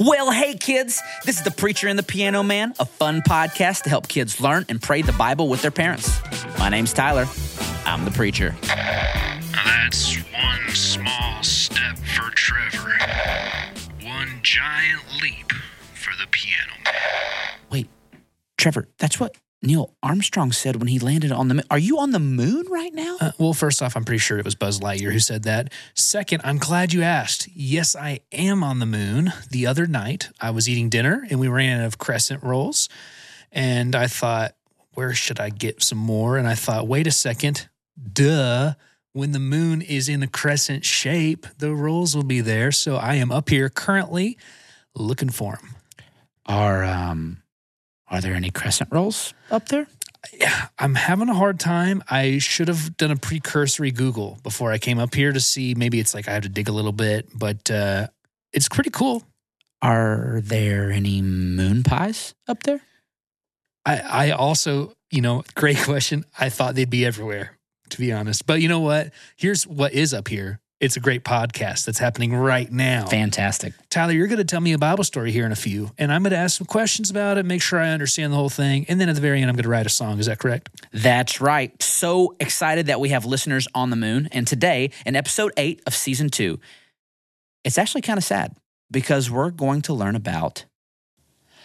Well, hey, kids, this is The Preacher and the Piano Man, a fun podcast to help kids learn and pray the Bible with their parents. My name's Tyler. I'm the preacher. That's one small step for Trevor, one giant leap for the piano man. Wait, Trevor, that's what Neil Armstrong said when he landed on the moon. Are you on the moon right now? Uh, well, first off, I'm pretty sure it was Buzz Lightyear who said that. Second, I'm glad you asked. Yes, I am on the moon. The other night, I was eating dinner and we ran out of crescent rolls. And I thought, where should I get some more? And I thought, wait a second. Duh. When the moon is in a crescent shape, the rolls will be there. So I am up here currently looking for them. Are um are there any crescent rolls up there? Yeah, I'm having a hard time. I should have done a precursory Google before I came up here to see. Maybe it's like I have to dig a little bit, but uh, it's pretty cool. Are there any moon pies up there? I, I also, you know, great question. I thought they'd be everywhere, to be honest. But you know what? Here's what is up here. It's a great podcast that's happening right now. Fantastic. Tyler, you're going to tell me a Bible story here in a few, and I'm going to ask some questions about it, make sure I understand the whole thing, and then at the very end, I'm going to write a song. Is that correct? That's right. So excited that we have listeners on the moon. And today, in episode eight of season two, it's actually kind of sad because we're going to learn about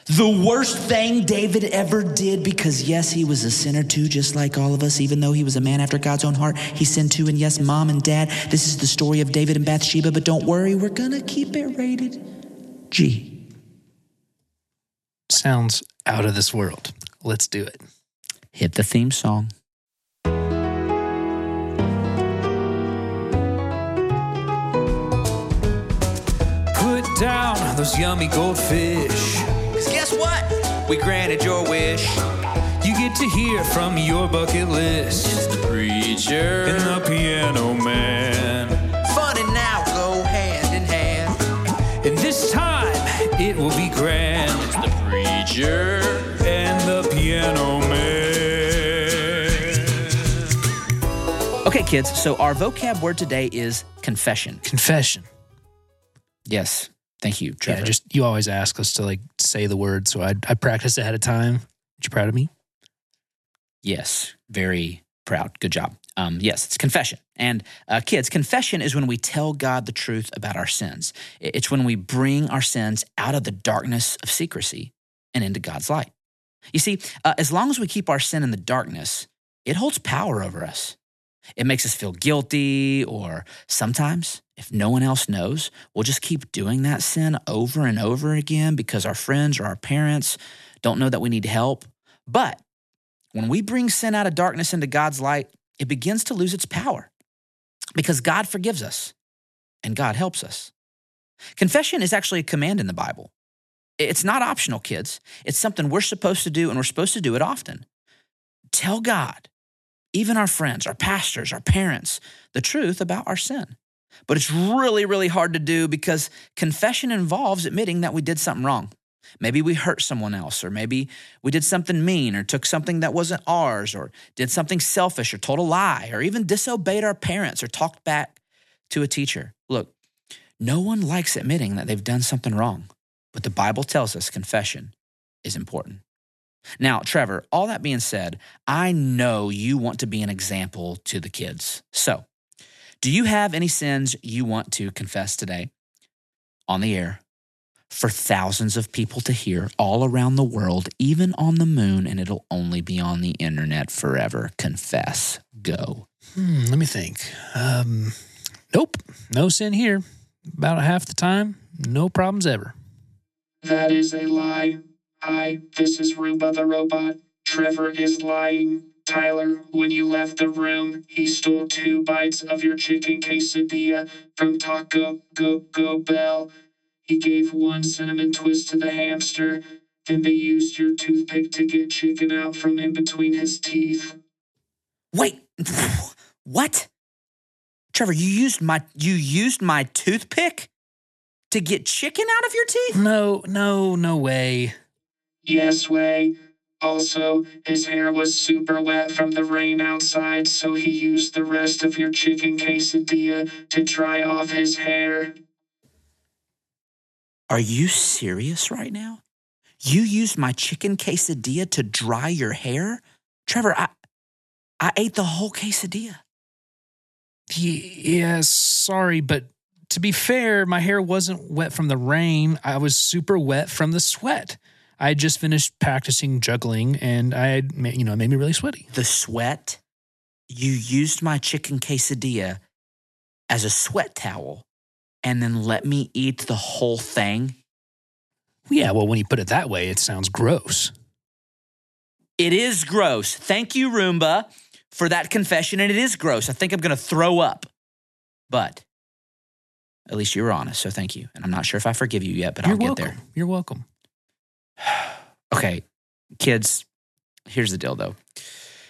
the worst thing David ever did because, yes, he was a sinner too, just like all of us. Even though he was a man after God's own heart, he sinned too. And yes, mom and dad, this is the story of David and Bathsheba. But don't worry, we're going to keep it rated G. Sounds out of this world. Let's do it. Hit the theme song. Put down those yummy goldfish. Because guess what? We granted your wish. You get to hear from your bucket list. It's the preacher. And the piano man. Fun and now go hand in hand. And this time it will be grand. It's the preacher. And the piano man. Okay, kids, so our vocab word today is confession. Confession. Yes. Thank you, Trevor. Yeah, just you always ask us to like say the word, so I I practiced ahead of time. Are you proud of me? yes. Very proud. Good job. Um, yes, it's confession. And uh, kids, confession is when we tell God the truth about our sins. It's when we bring our sins out of the darkness of secrecy and into God's light. You see, uh, as long as we keep our sin in the darkness, it holds power over us. It makes us feel guilty, or sometimes, if no one else knows, we'll just keep doing that sin over and over again because our friends or our parents don't know that we need help. But when we bring sin out of darkness into God's light, it begins to lose its power because God forgives us and God helps us. Confession is actually a command in the Bible. It's not optional, kids. It's something we're supposed to do, and we're supposed to do it often. Tell God, even our friends, our pastors, our parents, the truth about our sin. But it's really, really hard to do because confession involves admitting that we did something wrong. Maybe we hurt someone else, or maybe we did something mean, or took something that wasn't ours, or did something selfish, or told a lie, or even disobeyed our parents, or talked back to a teacher. Look, no one likes admitting that they've done something wrong, but the Bible tells us confession is important. Now, Trevor, all that being said, I know you want to be an example to the kids. So, do you have any sins you want to confess today on the air for thousands of people to hear all around the world, even on the moon, and it'll only be on the internet forever? Confess. Go. Hmm, let me think. Um, nope, no sin here. About half the time, no problems ever. That is a lie. Hi, this is Roomba the robot. Trevor is lying. Tyler, when you left the room, he stole two bites of your chicken quesadilla from Taco Go Go Bell. He gave one cinnamon twist to the hamster. Then they used your toothpick to get chicken out from in between his teeth. Wait, what? Trevor, you used my you used my toothpick to get chicken out of your teeth? No, no, no way. Yes, way. Also, his hair was super wet from the rain outside, so he used the rest of your chicken quesadilla to dry off his hair. Are you serious right now? You used my chicken quesadilla to dry your hair? Trevor, I I ate the whole quesadilla. Y- Yeah, sorry, but to be fair, my hair wasn't wet from the rain. I was super wet from the sweat. I just finished practicing juggling and I you know, it made me really sweaty. The sweat. You used my chicken quesadilla as a sweat towel and then let me eat the whole thing. Yeah, well, when you put it that way, it sounds gross. It is gross. Thank you, Roomba, for that confession. And it is gross. I think I'm going to throw up. But at least you were honest. So thank you. And I'm not sure if I forgive you yet, but You're I'll get there. You're welcome. Okay, kids, here's the deal though.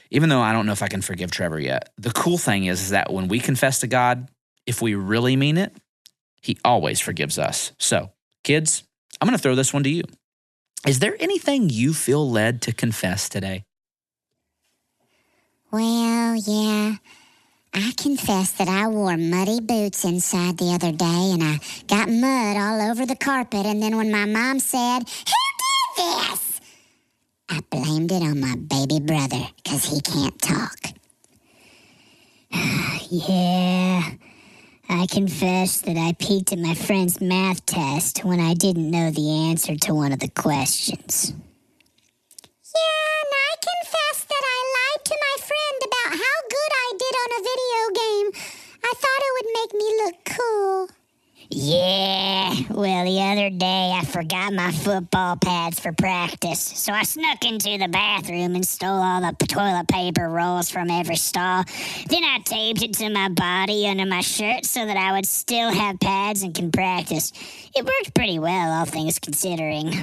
Even though I don't know if I can forgive Trevor yet, the cool thing is, is that when we confess to God, if we really mean it, He always forgives us. So, kids, I'm going to throw this one to you. Is there anything you feel led to confess today? Well, yeah. I confess that I wore muddy boots inside the other day and I got mud all over the carpet. And then when my mom said, did this? I blamed it on my baby brother because he can't talk. yeah. I confess that I peeked at my friend's math test when I didn't know the answer to one of the questions. Yeah, and I confess that I lied to my friend about how good I did on a video game. I thought it would make me look cool. Yeah, well, the other day I forgot my football pads for practice, so I snuck into the bathroom and stole all the toilet paper rolls from every stall. Then I taped it to my body under my shirt so that I would still have pads and can practice. It worked pretty well, all things considering.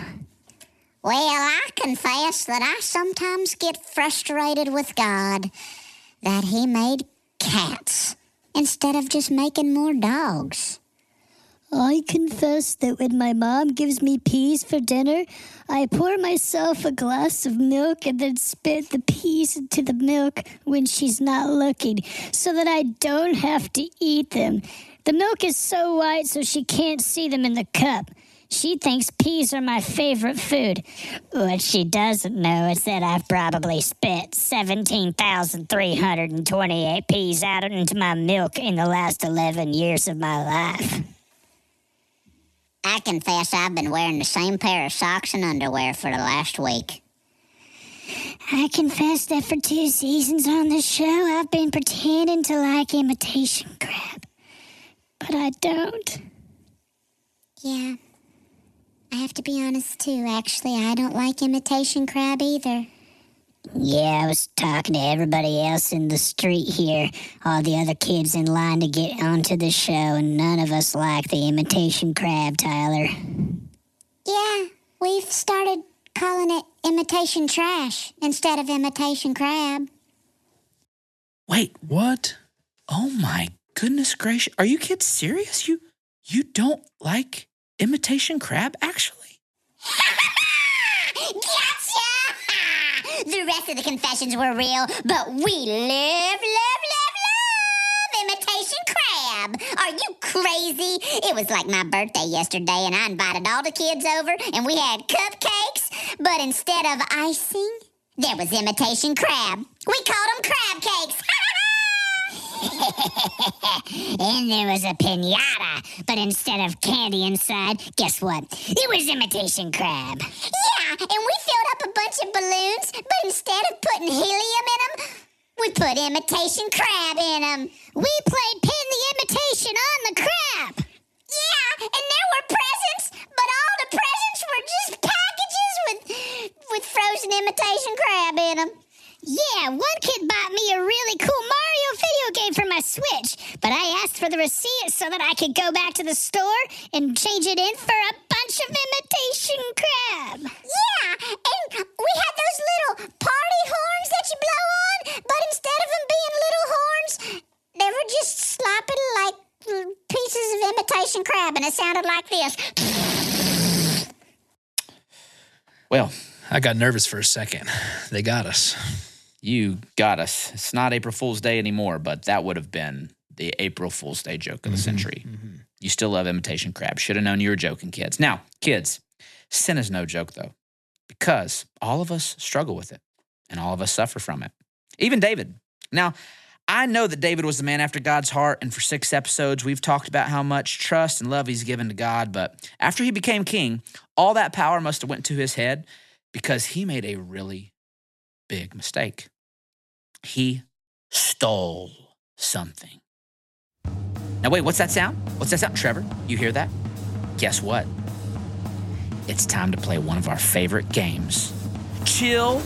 Well, I confess that I sometimes get frustrated with God that He made cats instead of just making more dogs. I confess that when my mom gives me peas for dinner, I pour myself a glass of milk and then spit the peas into the milk when she's not looking so that I don't have to eat them. The milk is so white so she can't see them in the cup. She thinks peas are my favorite food. What she doesn't know is that I've probably spit 17,328 peas out into my milk in the last 11 years of my life. I confess I've been wearing the same pair of socks and underwear for the last week. I confess that for two seasons on this show, I've been pretending to like imitation crab. But I don't. Yeah. I have to be honest too. Actually, I don't like imitation crab either. Yeah, I was talking to everybody else in the street here, all the other kids in line to get onto the show, and none of us like the imitation crab, Tyler. Yeah, we've started calling it imitation trash instead of imitation crab. Wait, What? oh my goodness gracious. Are you kids serious? You you don't like imitation crab actually? The rest of the confessions were real, but we love, love, love, love imitation crab. Are you crazy? It was like my birthday yesterday, and I invited all the kids over, and we had cupcakes, but instead of icing, there was imitation crab. We called them crab cakes. And there was a pinata, but instead of candy inside, guess what? It was imitation crab. Yeah, and we filled up a bunch of balloons, but instead of putting helium in them, we put imitation crab in them. We played pin the imitation on the crab. Yeah, and there were presents, but all the presents were just packages with with frozen imitation crab in them. Yeah, one kid bought me a really cool Mario video her my Switch, but I asked for the receipt so that I could go back to the store and change it in for a bunch of imitation crab. Yeah, and we had those little party horns that you blow on, but instead of them being little horns, they were just slopping like pieces of imitation crab, and it sounded like this. Well, I got nervous for a second. They got us. You got us. It's not April Fool's Day anymore, but that would have been the April Fool's Day joke of the mm-hmm, century. Mm-hmm. You still love imitation crab. Should have known you were joking, kids. Now, kids, sin is no joke, though, because all of us struggle with it and all of us suffer from it. Even David. Now, I know that David was the man after God's heart, and for six episodes, we've talked about how much trust and love he's given to God. But after he became king, all that power must have went to his head because he made a really big mistake. He stole something. Now, wait, what's that sound? What's that sound, Trevor? You hear that? Guess what? It's time to play one of our favorite games Chill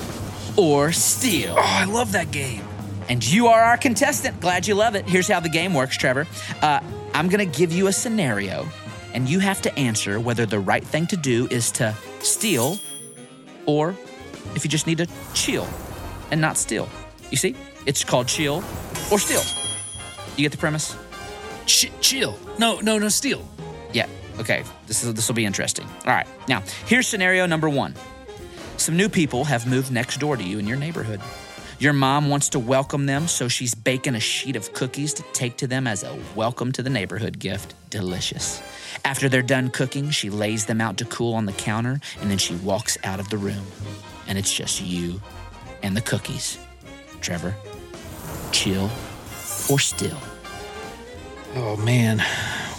or Steal. Oh, I love that game. And you are our contestant. Glad you love it. Here's how the game works, Trevor. Uh, I'm going to give you a scenario, and you have to answer whether the right thing to do is to steal or if you just need to chill and not steal. You see? It's called chill or steal. You get the premise? Ch- chill. No, no, no, steal. Yeah. Okay. This is this will be interesting. All right. Now, here's scenario number 1. Some new people have moved next door to you in your neighborhood. Your mom wants to welcome them, so she's baking a sheet of cookies to take to them as a welcome to the neighborhood gift. Delicious. After they're done cooking, she lays them out to cool on the counter and then she walks out of the room. And it's just you and the cookies. Trevor, chill or still? Oh man,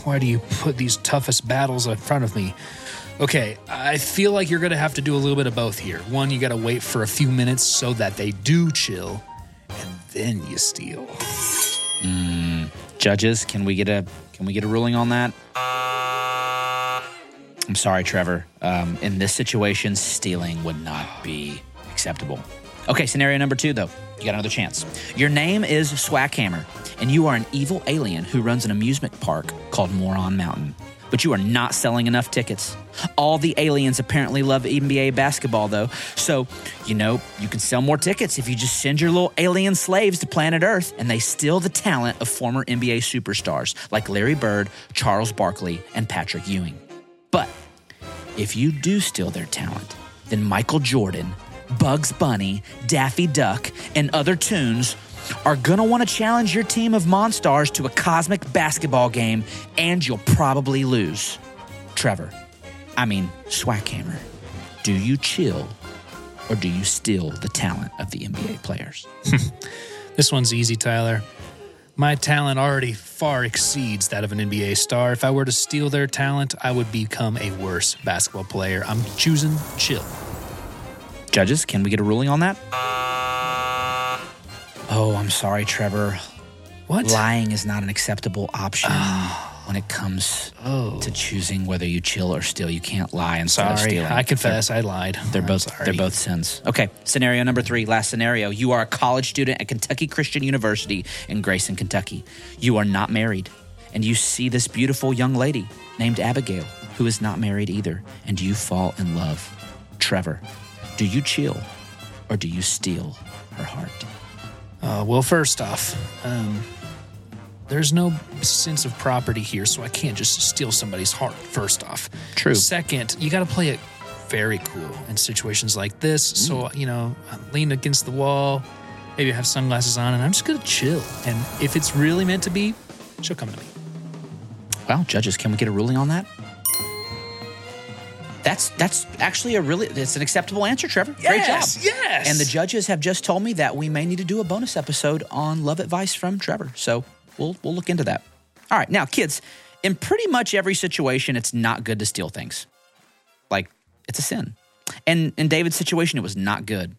why do you put these toughest battles in front of me? Okay, I feel like you're gonna have to do a little bit of both here. One, you gotta wait for a few minutes so that they do chill, and then you steal. Judges, can we get a can we get a ruling on that? I'm sorry, Trevor. Um, in this situation, stealing would not be acceptable. Okay, scenario number two, though. You got another chance. Your name is Swackhammer, and you are an evil alien who runs an amusement park called Moron Mountain. But you are not selling enough tickets. All the aliens apparently love NBA basketball, though. So, you know, you can sell more tickets if you just send your little alien slaves to planet Earth and they steal the talent of former NBA superstars like Larry Bird, Charles Barkley, and Patrick Ewing. But if you do steal their talent, then Michael Jordan, Bugs Bunny, Daffy Duck, and other tunes are gonna wanna challenge your team of Monstars to a cosmic basketball game, and you'll probably lose. Trevor, I mean, Swackhammer, do you chill or do you steal the talent of the NBA players? This one's easy, Tyler. My talent already far exceeds that of an NBA star. If I were to steal their talent, I would become a worse basketball player. I'm choosing chill. Judges, can we get a ruling on that? Oh, I'm sorry, Trevor. What? Lying is not an acceptable option ah. when it comes Oh. to choosing whether you chill or steal. You can't lie instead of Sorry, stealing. I confess, I lied. They're I'm both sorry. they're both sins. Okay, scenario number three, last scenario. You are a college student at Kentucky Christian University in Grayson, Kentucky. You are not married, and you see this beautiful young lady named Abigail who is not married either, and you fall in love. Trevor, do you chill or do you steal her heart? Uh, well, first off, um, there's no sense of property here, so I can't just steal somebody's heart. First off, True. Second, you got to play it very cool in situations like this. So you know, I'm leaning against the wall, maybe I have sunglasses on, and I'm just gonna chill. And if it's really meant to be, she'll come to me. Well, judges, can we get a ruling on that? That's that's actually a really it's an acceptable answer, Trevor. Great job. Yes, yes. And the judges have just told me that we may need to do a bonus episode on love advice from Trevor. So we'll we'll look into that. All right, now kids, in pretty much every situation, it's not good to steal things. Like it's a sin. And in David's situation, it was not good.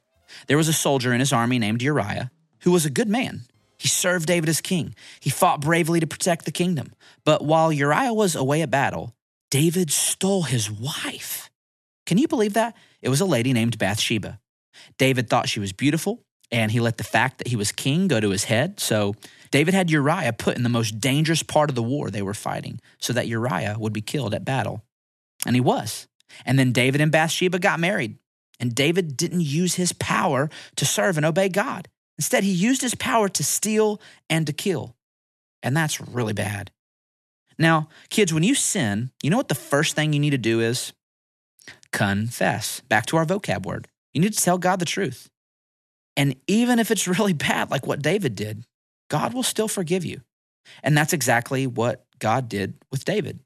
There was a soldier in his army named Uriah who was a good man. He served David as king. He fought bravely to protect the kingdom. But while Uriah was away at battle, David stole his wife. Can you believe that? It was a lady named Bathsheba. David thought she was beautiful, and he let the fact that he was king go to his head. So David had Uriah put in the most dangerous part of the war they were fighting so that Uriah would be killed at battle. And he was. And then David and Bathsheba got married. And David didn't use his power to serve and obey God. Instead, he used his power to steal and to kill. And that's really bad. Now, kids, when you sin, you know what the first thing you need to do is? Confess. Back to our vocab word. You need to tell God the truth. And even if it's really bad, like what David did, God will still forgive you. And that's exactly what God did with David.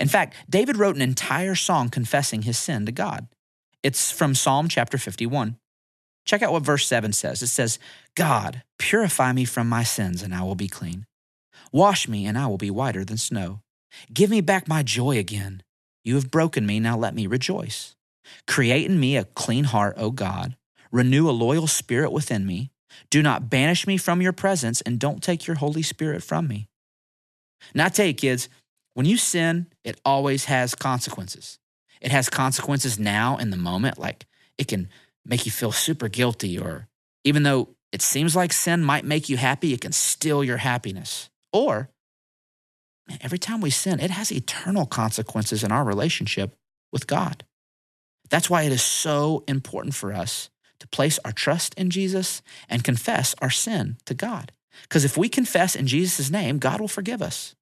In fact, David wrote an entire song confessing his sin to God. It's from Psalm chapter 51. Check out what verse 7 says. It says, God, purify me from my sins, and I will be clean. Wash me, and I will be whiter than snow. Give me back my joy again. You have broken me, now let me rejoice. Create in me a clean heart, O God. Renew a loyal spirit within me. Do not banish me from your presence, and don't take your Holy Spirit from me. Now, I tell you, kids, when you sin, it always has consequences. It has consequences now in the moment, like it can make you feel super guilty, or even though it seems like sin might make you happy, it can steal your happiness. Or every time we sin, it has eternal consequences in our relationship with God. That's why it is so important for us to place our trust in Jesus and confess our sin to God. Because if we confess in Jesus' name, God will forgive us.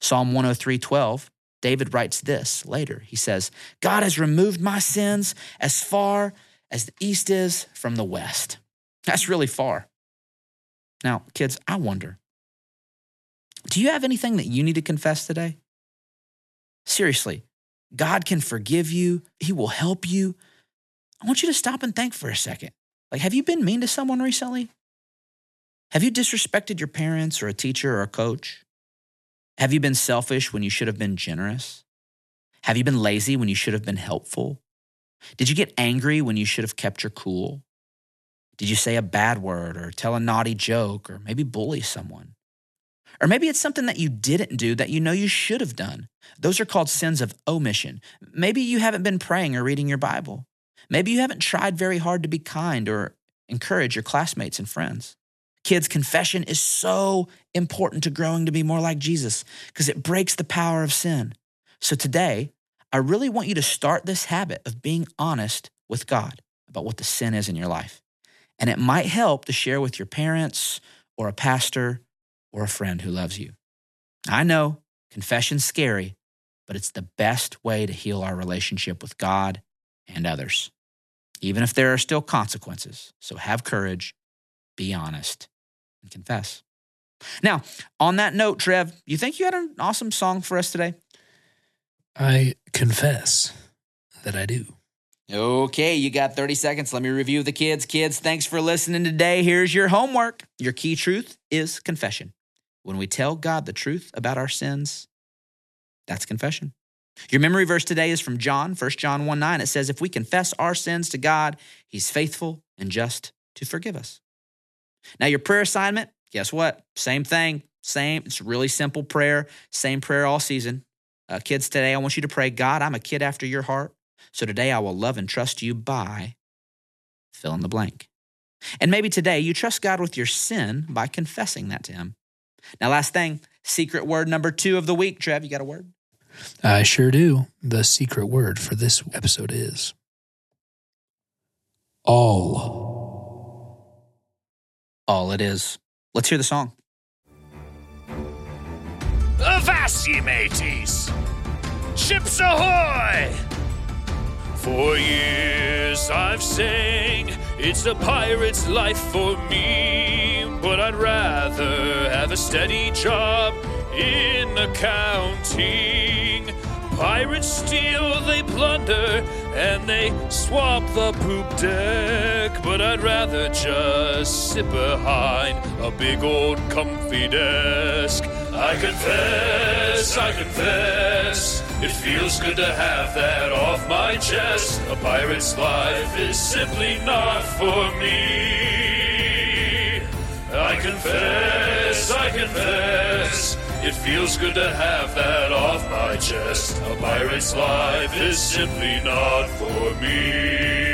Psalm 103 12, David writes this later. He says, God has removed my sins as far as the east is from the west. That's really far. Now, kids, I wonder do you have anything that you need to confess today? Seriously, God can forgive you, He will help you. I want you to stop and think for a second. Like, have you been mean to someone recently? Have you disrespected your parents or a teacher or a coach? Have you been selfish when you should have been generous? Have you been lazy when you should have been helpful? Did you get angry when you should have kept your cool? Did you say a bad word or tell a naughty joke or maybe bully someone? Or maybe it's something that you didn't do that you know you should have done. Those are called sins of omission. Maybe you haven't been praying or reading your Bible. Maybe you haven't tried very hard to be kind or encourage your classmates and friends. Kids, confession is so important to growing to be more like Jesus because it breaks the power of sin. So today, I really want you to start this habit of being honest with God about what the sin is in your life. And it might help to share with your parents or a pastor or a friend who loves you. I know confession's scary, but it's the best way to heal our relationship with God and others, even if there are still consequences. So have courage, be honest, and confess. Now, on that note, Trev, you think you had an awesome song for us today? I confess that I do. Okay, you got 30 seconds. Let me review the kids. Kids, thanks for listening today. Here's your homework. Your key truth is confession. When we tell God the truth about our sins, that's confession. Your memory verse today is from John, 1 John 1 9. It says, If we confess our sins to God, he's faithful and just to forgive us. Now, your prayer assignment, guess what? Same thing. Same. It's really simple prayer. Same prayer all season. Uh, kids, today I want you to pray, God, I'm a kid after your heart. So today I will love and trust you by fill in the blank. And maybe today you trust God with your sin by confessing that to Him. Now, last thing, secret word number two of the week. Trev, you got a word? I sure do. The secret word for this episode is all. All it is. Let's hear the song. Avast ye mateys! Ships ahoy! For years I've sang, it's a pirate's life for me. But I'd rather have a steady job in accounting. Pirates steal, they plunder, and they swap the poop deck. But I'd rather just sit behind a big old comfy desk. I confess, I confess, it feels good to have that off my chest. A pirate's life is simply not for me. I confess, I confess, it feels good to have that off my chest. A pirate's life is simply not for me.